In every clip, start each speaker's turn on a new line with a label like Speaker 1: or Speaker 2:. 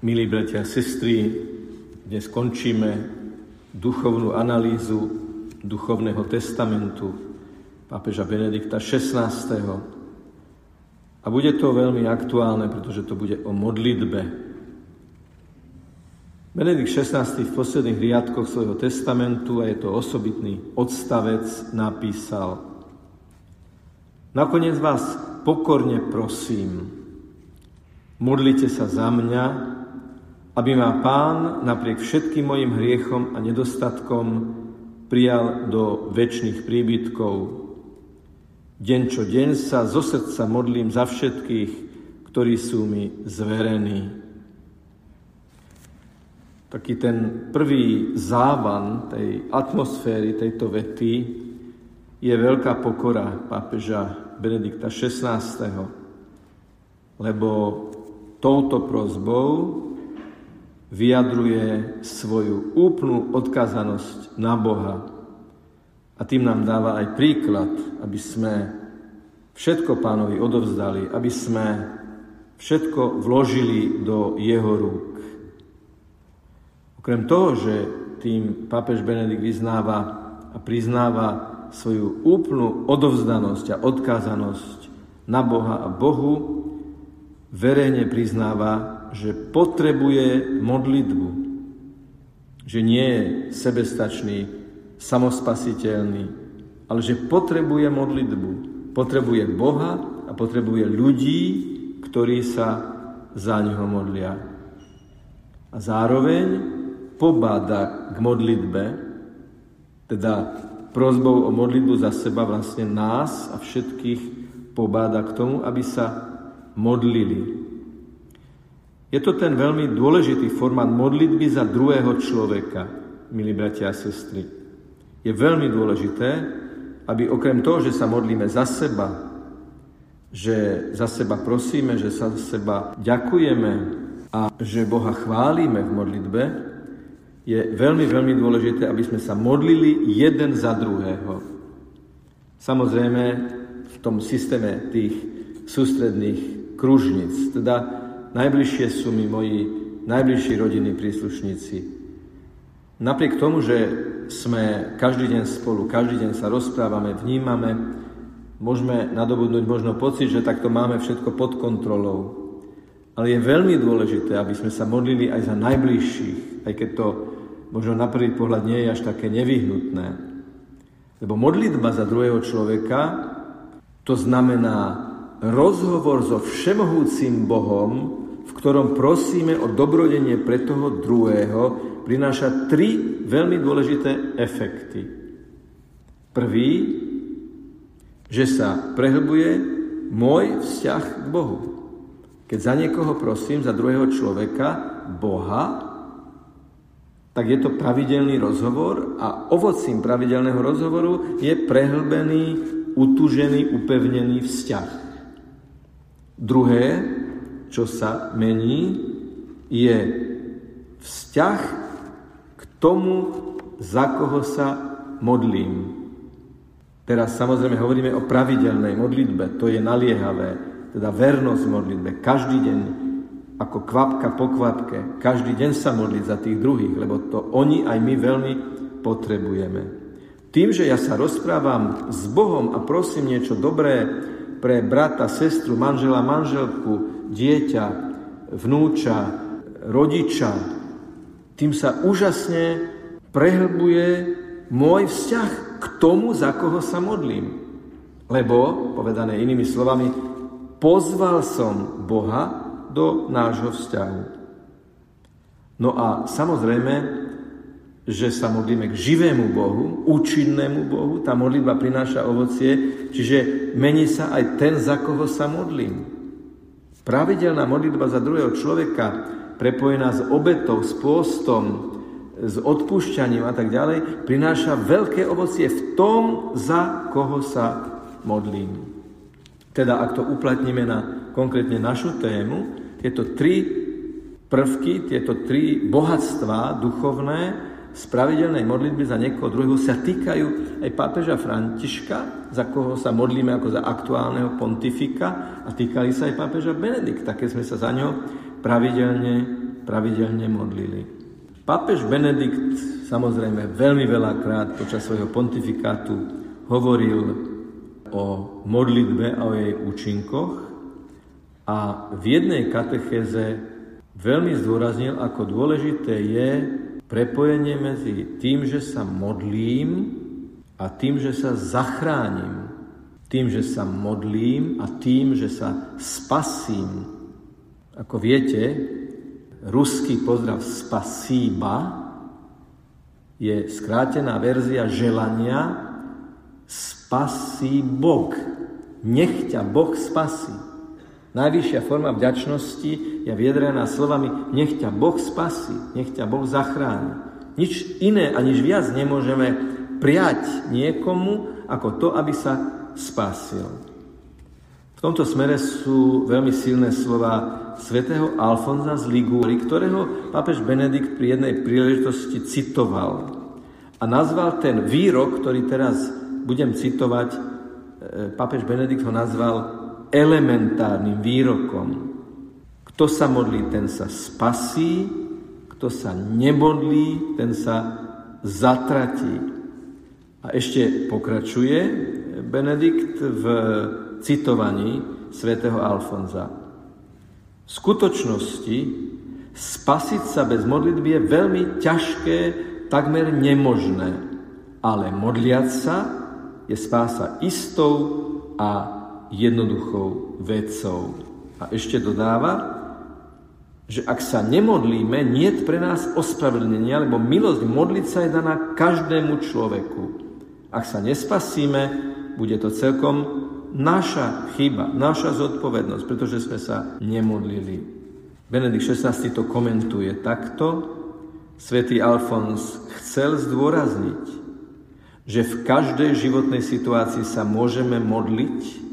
Speaker 1: Milí bratia a sestry, dnes skončíme duchovnú analýzu duchovného testamentu pápeža Benedikta XVI. A bude to veľmi aktuálne, pretože to bude o modlitbe. Benedikt XVI. v posledných riadkoch svojho testamentu, a je to osobitný odstavec, napísal Nakoniec vás pokorne prosím, modlite sa za mňa, aby ma Pán napriek všetkým mojim hriechom a nedostatkom prijal do väčšných príbytkov. Deň čo deň sa zo srdca modlím za všetkých, ktorí sú mi zverení. Taký ten prvý závan tej atmosféry, tejto vety je veľká pokora pápeža Benedikta XVI. Lebo touto prozbou vyjadruje svoju úplnú odkazanosť na Boha. A tým nám dáva aj príklad, aby sme všetko pánovi odovzdali, aby sme všetko vložili do jeho rúk. Okrem toho, že tým pápež Benedikt vyznáva a priznáva svoju úplnú odovzdanosť a odkázanosť na Boha a Bohu, verejne priznáva, že potrebuje modlitbu, že nie je sebestačný, samospasiteľný, ale že potrebuje modlitbu, potrebuje Boha a potrebuje ľudí, ktorí sa za Neho modlia. A zároveň pobáda k modlitbe, teda prozbou o modlitbu za seba vlastne nás a všetkých pobáda k tomu, aby sa modlili, je to ten veľmi dôležitý formát modlitby za druhého človeka, milí bratia a sestry. Je veľmi dôležité, aby okrem toho, že sa modlíme za seba, že za seba prosíme, že sa za seba ďakujeme a že Boha chválime v modlitbe, je veľmi, veľmi dôležité, aby sme sa modlili jeden za druhého. Samozrejme v tom systéme tých sústredných kružnic, teda najbližšie sú mi moji najbližší rodinní príslušníci. Napriek tomu, že sme každý deň spolu, každý deň sa rozprávame, vnímame, môžeme nadobudnúť možno pocit, že takto máme všetko pod kontrolou. Ale je veľmi dôležité, aby sme sa modlili aj za najbližších, aj keď to možno na prvý pohľad nie je až také nevyhnutné. Lebo modlitba za druhého človeka, to znamená rozhovor so všemohúcim Bohom, ktorom prosíme o dobrodenie pre toho druhého, prináša tri veľmi dôležité efekty. Prvý, že sa prehlbuje môj vzťah k Bohu. Keď za niekoho prosím, za druhého človeka, Boha, tak je to pravidelný rozhovor a ovocím pravidelného rozhovoru je prehlbený, utužený, upevnený vzťah. Druhé, čo sa mení, je vzťah k tomu, za koho sa modlím. Teraz samozrejme hovoríme o pravidelnej modlitbe, to je naliehavé, teda vernosť modlitbe. Každý deň, ako kvapka po kvapke, každý deň sa modliť za tých druhých, lebo to oni aj my veľmi potrebujeme. Tým, že ja sa rozprávam s Bohom a prosím niečo dobré pre brata, sestru, manžela, manželku, dieťa, vnúča, rodiča, tým sa úžasne prehlbuje môj vzťah k tomu, za koho sa modlím. Lebo, povedané inými slovami, pozval som Boha do nášho vzťahu. No a samozrejme, že sa modlíme k živému Bohu, účinnému Bohu, tá modlitba prináša ovocie, čiže mení sa aj ten, za koho sa modlím. Pravidelná modlitba za druhého človeka, prepojená s obetou, s pôstom, s odpúšťaním a tak ďalej, prináša veľké ovocie v tom, za koho sa modlím. Teda ak to uplatníme na konkrétne našu tému, tieto tri prvky, tieto tri bohatstvá duchovné, z pravidelnej modlitby za niekoho druhého sa týkajú aj pápeža Františka, za koho sa modlíme ako za aktuálneho pontifika a týkali sa aj pápeža Benedikta, keď sme sa za ňo pravidelne pravidelne modlili. Pápež Benedikt samozrejme veľmi veľakrát počas svojho pontifikátu hovoril o modlitbe a o jej účinkoch a v jednej katechéze veľmi zdôraznil, ako dôležité je prepojenie medzi tým, že sa modlím a tým, že sa zachránim. Tým, že sa modlím a tým, že sa spasím. Ako viete, ruský pozdrav spasíba je skrátená verzia želania spasí Boh. Nech ťa Boh spasí. Najvyššia forma vďačnosti je vyjadrená slovami nech ťa Boh spasí, nech ťa Boh zachráni. Nič iné a nič viac nemôžeme prijať niekomu ako to, aby sa spasil. V tomto smere sú veľmi silné slova svätého Alfonza z Ligúry, ktorého pápež Benedikt pri jednej príležitosti citoval. A nazval ten výrok, ktorý teraz budem citovať, e, pápež Benedikt ho nazval elementárnym výrokom. Kto sa modlí, ten sa spasí, kto sa nemodlí, ten sa zatratí. A ešte pokračuje Benedikt v citovaní svätého Alfonza. V skutočnosti spasiť sa bez modlitby je veľmi ťažké, takmer nemožné, ale modliať sa je spása istou a jednoduchou vecou. A ešte dodáva, že ak sa nemodlíme, nie je pre nás ospravedlnenia, lebo milosť modliť sa je daná každému človeku. Ak sa nespasíme, bude to celkom naša chyba, naša zodpovednosť, pretože sme sa nemodlili. Benedikt XVI to komentuje takto. Svetý Alfons chcel zdôrazniť, že v každej životnej situácii sa môžeme modliť,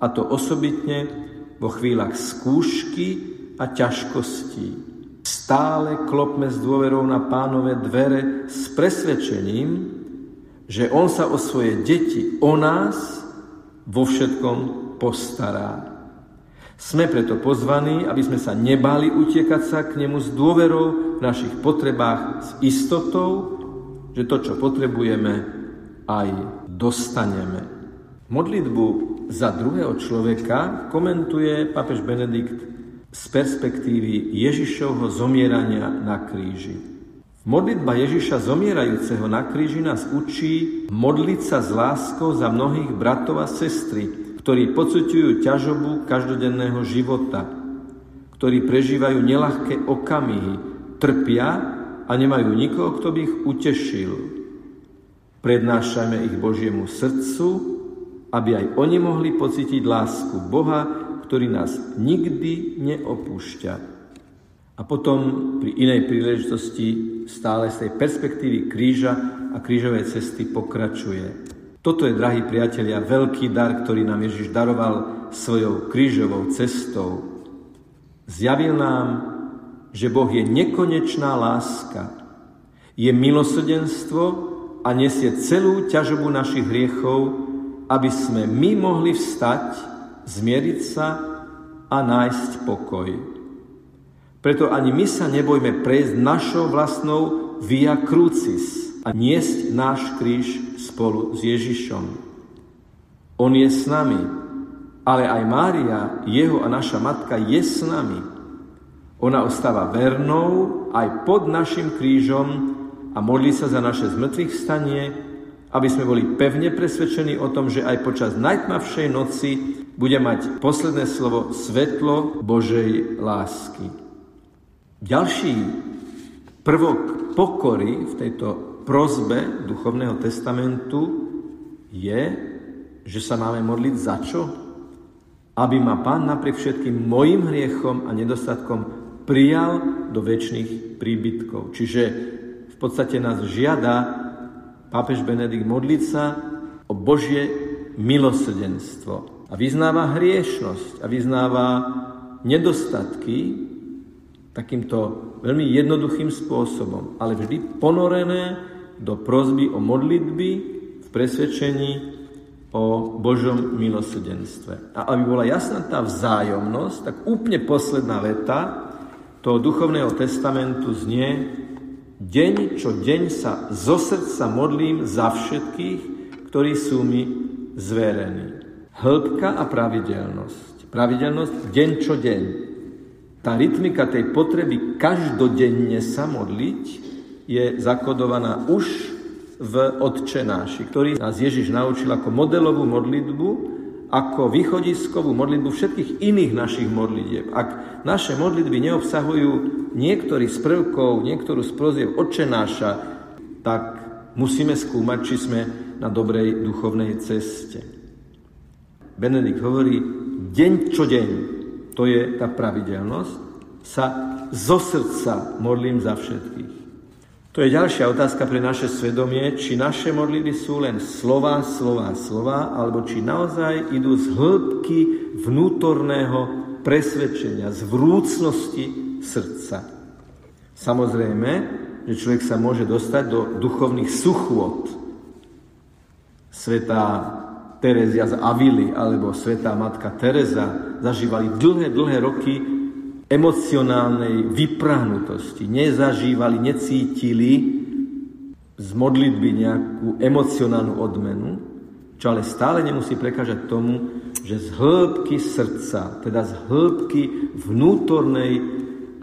Speaker 1: a to osobitne vo chvíľach skúšky a ťažkostí. Stále klopme s dôverou na pánové dvere s presvedčením, že On sa o svoje deti, o nás vo všetkom postará. Sme preto pozvaní, aby sme sa nebali utiekať sa k Nemu s dôverou v našich potrebách, s istotou, že to, čo potrebujeme, aj dostaneme. Modlitbu za druhého človeka komentuje papež Benedikt z perspektívy Ježišovho zomierania na kríži. Modlitba Ježiša zomierajúceho na kríži nás učí modliť sa s láskou za mnohých bratov a sestry, ktorí pocitujú ťažobu každodenného života, ktorí prežívajú nelahké okamihy, trpia a nemajú nikoho, kto by ich utešil. Prednášajme ich Božiemu srdcu, aby aj oni mohli pocítiť lásku Boha, ktorý nás nikdy neopúšťa. A potom pri inej príležitosti stále z tej perspektívy kríža a krížovej cesty pokračuje. Toto je, drahí priatelia, veľký dar, ktorý nám Ježiš daroval svojou krížovou cestou. Zjavil nám, že Boh je nekonečná láska, je milosrdenstvo a nesie celú ťažobu našich hriechov, aby sme my mohli vstať, zmieriť sa a nájsť pokoj. Preto ani my sa nebojme prejsť našou vlastnou via crucis a niesť náš kríž spolu s Ježišom. On je s nami, ale aj Mária, jeho a naša matka, je s nami. Ona ostáva vernou aj pod našim krížom a modlí sa za naše zmrtvých stanie, aby sme boli pevne presvedčení o tom, že aj počas najtmavšej noci bude mať posledné slovo svetlo Božej lásky. Ďalší prvok pokory v tejto prozbe duchovného testamentu je, že sa máme modliť za čo? Aby ma Pán napriek všetkým mojim hriechom a nedostatkom prijal do väčšných príbytkov. Čiže v podstate nás žiada pápež Benedikt modliť sa o Božie milosrdenstvo. A vyznáva hriešnosť a vyznáva nedostatky, takýmto veľmi jednoduchým spôsobom, ale vždy ponorené do prozby o modlitby v presvedčení o Božom milosrdenstve. A aby bola jasná tá vzájomnosť, tak úplne posledná veta toho duchovného testamentu znie Deň čo deň sa zo srdca modlím za všetkých, ktorí sú mi zverení. Hĺbka a pravidelnosť. Pravidelnosť deň čo deň. Tá rytmika tej potreby každodenne sa modliť je zakodovaná už v Otčenáši, ktorý nás Ježiš naučil ako modelovú modlitbu, ako východiskovú modlitbu všetkých iných našich modlitieb. Ak naše modlitby neobsahujú niektorý z prvkov, niektorú z proziev odčenáša, tak musíme skúmať, či sme na dobrej duchovnej ceste. Benedikt hovorí, deň čo deň, to je tá pravidelnosť, sa zo srdca modlím za všetkých. To je ďalšia otázka pre naše svedomie, či naše modlitby sú len slova, slova, slova, alebo či naozaj idú z hĺbky vnútorného presvedčenia, z vrúcnosti srdca. Samozrejme, že človek sa môže dostať do duchovných suchôd. Svetá Terezia z Avily alebo svetá matka Teresa zažívali dlhé, dlhé roky emocionálnej vyprahnutosti. Nezažívali, necítili z modlitby nejakú emocionálnu odmenu, čo ale stále nemusí prekážať tomu, že z hĺbky srdca, teda z hĺbky vnútornej,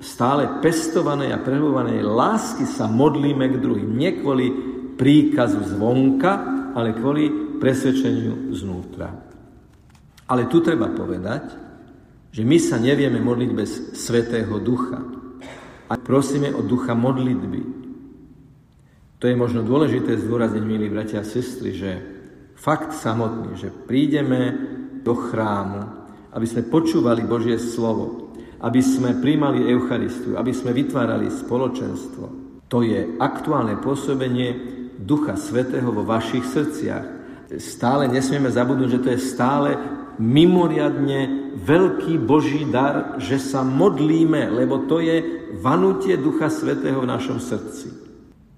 Speaker 1: stále pestovanej a prehľovanej lásky sa modlíme k druhým. Nie kvôli príkazu zvonka, ale kvôli presvedčeniu znútra. Ale tu treba povedať, že my sa nevieme modliť bez Svetého Ducha. A prosíme o ducha modlitby. To je možno dôležité zdôrazniť, milí bratia a sestry, že fakt samotný, že prídeme do chrámu, aby sme počúvali Božie slovo, aby sme príjmali Eucharistiu, aby sme vytvárali spoločenstvo. To je aktuálne pôsobenie Ducha Svetého vo vašich srdciach. Stále nesmieme zabudnúť, že to je stále mimoriadne veľký Boží dar, že sa modlíme, lebo to je vanutie Ducha Svetého v našom srdci.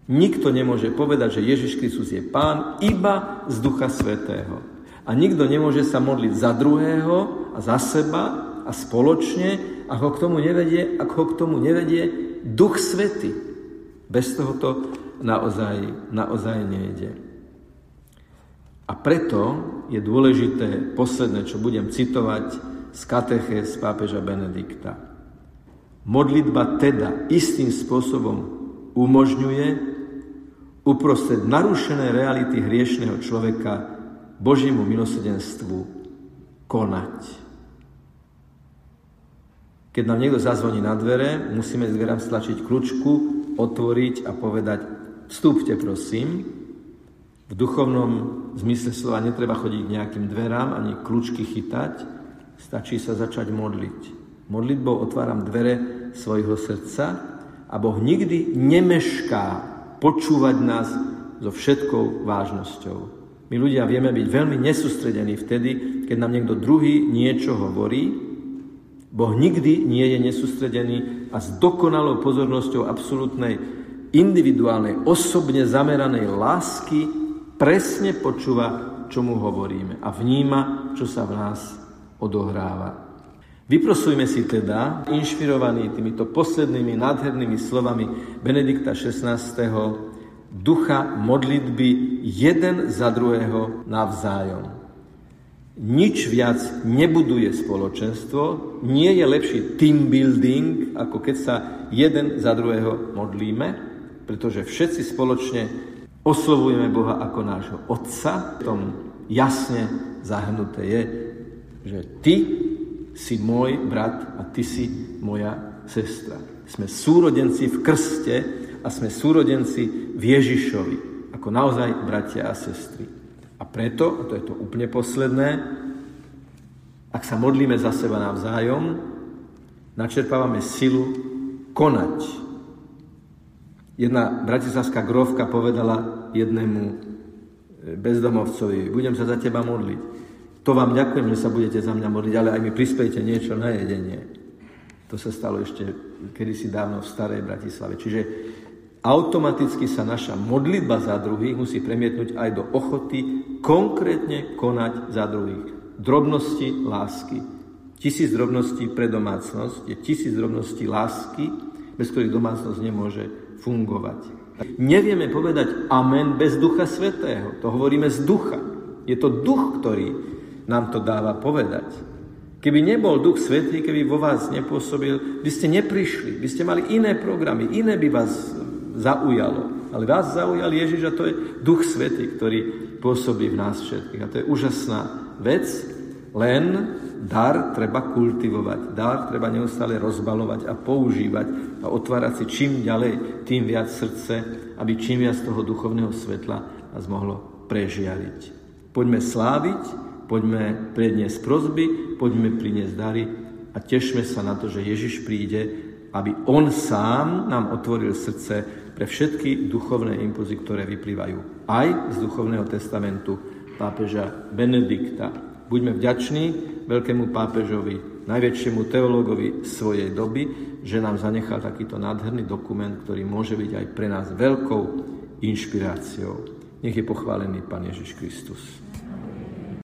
Speaker 1: Nikto nemôže povedať, že Ježiš Kristus je Pán iba z Ducha Svetého. A nikto nemôže sa modliť za druhého a za seba a spoločne, ak ho k tomu nevedie, ak ho k tomu nevedie Duch Svety. Bez toho to naozaj, naozaj nejde. A preto je dôležité posledné, čo budem citovať z kateche z pápeža Benedikta. Modlitba teda istým spôsobom umožňuje uprostred narušené reality hriešného človeka Božiemu milosedenstvu konať. Keď nám niekto zazvoní na dvere, musíme dverám stlačiť kľúčku, otvoriť a povedať vstúpte prosím, v duchovnom zmysle slova netreba chodiť k nejakým dverám ani kľúčky chytať, stačí sa začať modliť. Modlitbou otváram dvere svojho srdca a Boh nikdy nemešká počúvať nás so všetkou vážnosťou. My ľudia vieme byť veľmi nesústredení vtedy, keď nám niekto druhý niečo hovorí. Boh nikdy nie je nesústredený a s dokonalou pozornosťou absolútnej individuálnej, osobne zameranej lásky presne počúva, čo mu hovoríme a vníma, čo sa v nás odohráva. Vyprosujme si teda, inšpirovaní týmito poslednými nádhernými slovami Benedikta XVI. ducha modlitby jeden za druhého navzájom. Nič viac nebuduje spoločenstvo, nie je lepší team building, ako keď sa jeden za druhého modlíme, pretože všetci spoločne oslovujeme Boha ako nášho Otca, v tom jasne zahrnuté je, že Ty si môj brat a Ty si moja sestra. Sme súrodenci v krste a sme súrodenci v Ježišovi, ako naozaj bratia a sestry. Preto, a to je to úplne posledné, ak sa modlíme za seba navzájom, načerpávame silu konať Jedna bratislavská grovka povedala jednému e, bezdomovcovi, budem sa za teba modliť. To vám ďakujem, že sa budete za mňa modliť, ale aj mi prispejte niečo na jedenie. To sa stalo ešte kedysi dávno v starej Bratislave. Čiže automaticky sa naša modlitba za druhých musí premietnúť aj do ochoty konkrétne konať za druhých. Drobnosti lásky Tisíc drobností pre domácnosť je tisíc drobností lásky, bez ktorých domácnosť nemôže fungovať. Nevieme povedať amen bez Ducha Svetého. To hovoríme z ducha. Je to duch, ktorý nám to dáva povedať. Keby nebol Duch Svetý, keby vo vás nepôsobil, by ste neprišli, by ste mali iné programy, iné by vás zaujalo. Ale vás zaujal Ježiš a to je Duch Svetý, ktorý pôsobí v nás všetkých. A to je úžasná vec, len dar treba kultivovať. Dar treba neustále rozbalovať a používať a otvárať si čím ďalej, tým viac srdce, aby čím viac toho duchovného svetla nás mohlo prežiariť. Poďme sláviť, poďme predniesť prozby, poďme priniesť dary a tešme sa na to, že Ježiš príde, aby On sám nám otvoril srdce pre všetky duchovné impulzy, ktoré vyplývajú aj z duchovného testamentu pápeža Benedikta Buďme vďační veľkému pápežovi, najväčšiemu teológovi svojej doby, že nám zanechal takýto nádherný dokument, ktorý môže byť aj pre nás veľkou inšpiráciou. Nech je pochválený Pán Ježiš Kristus.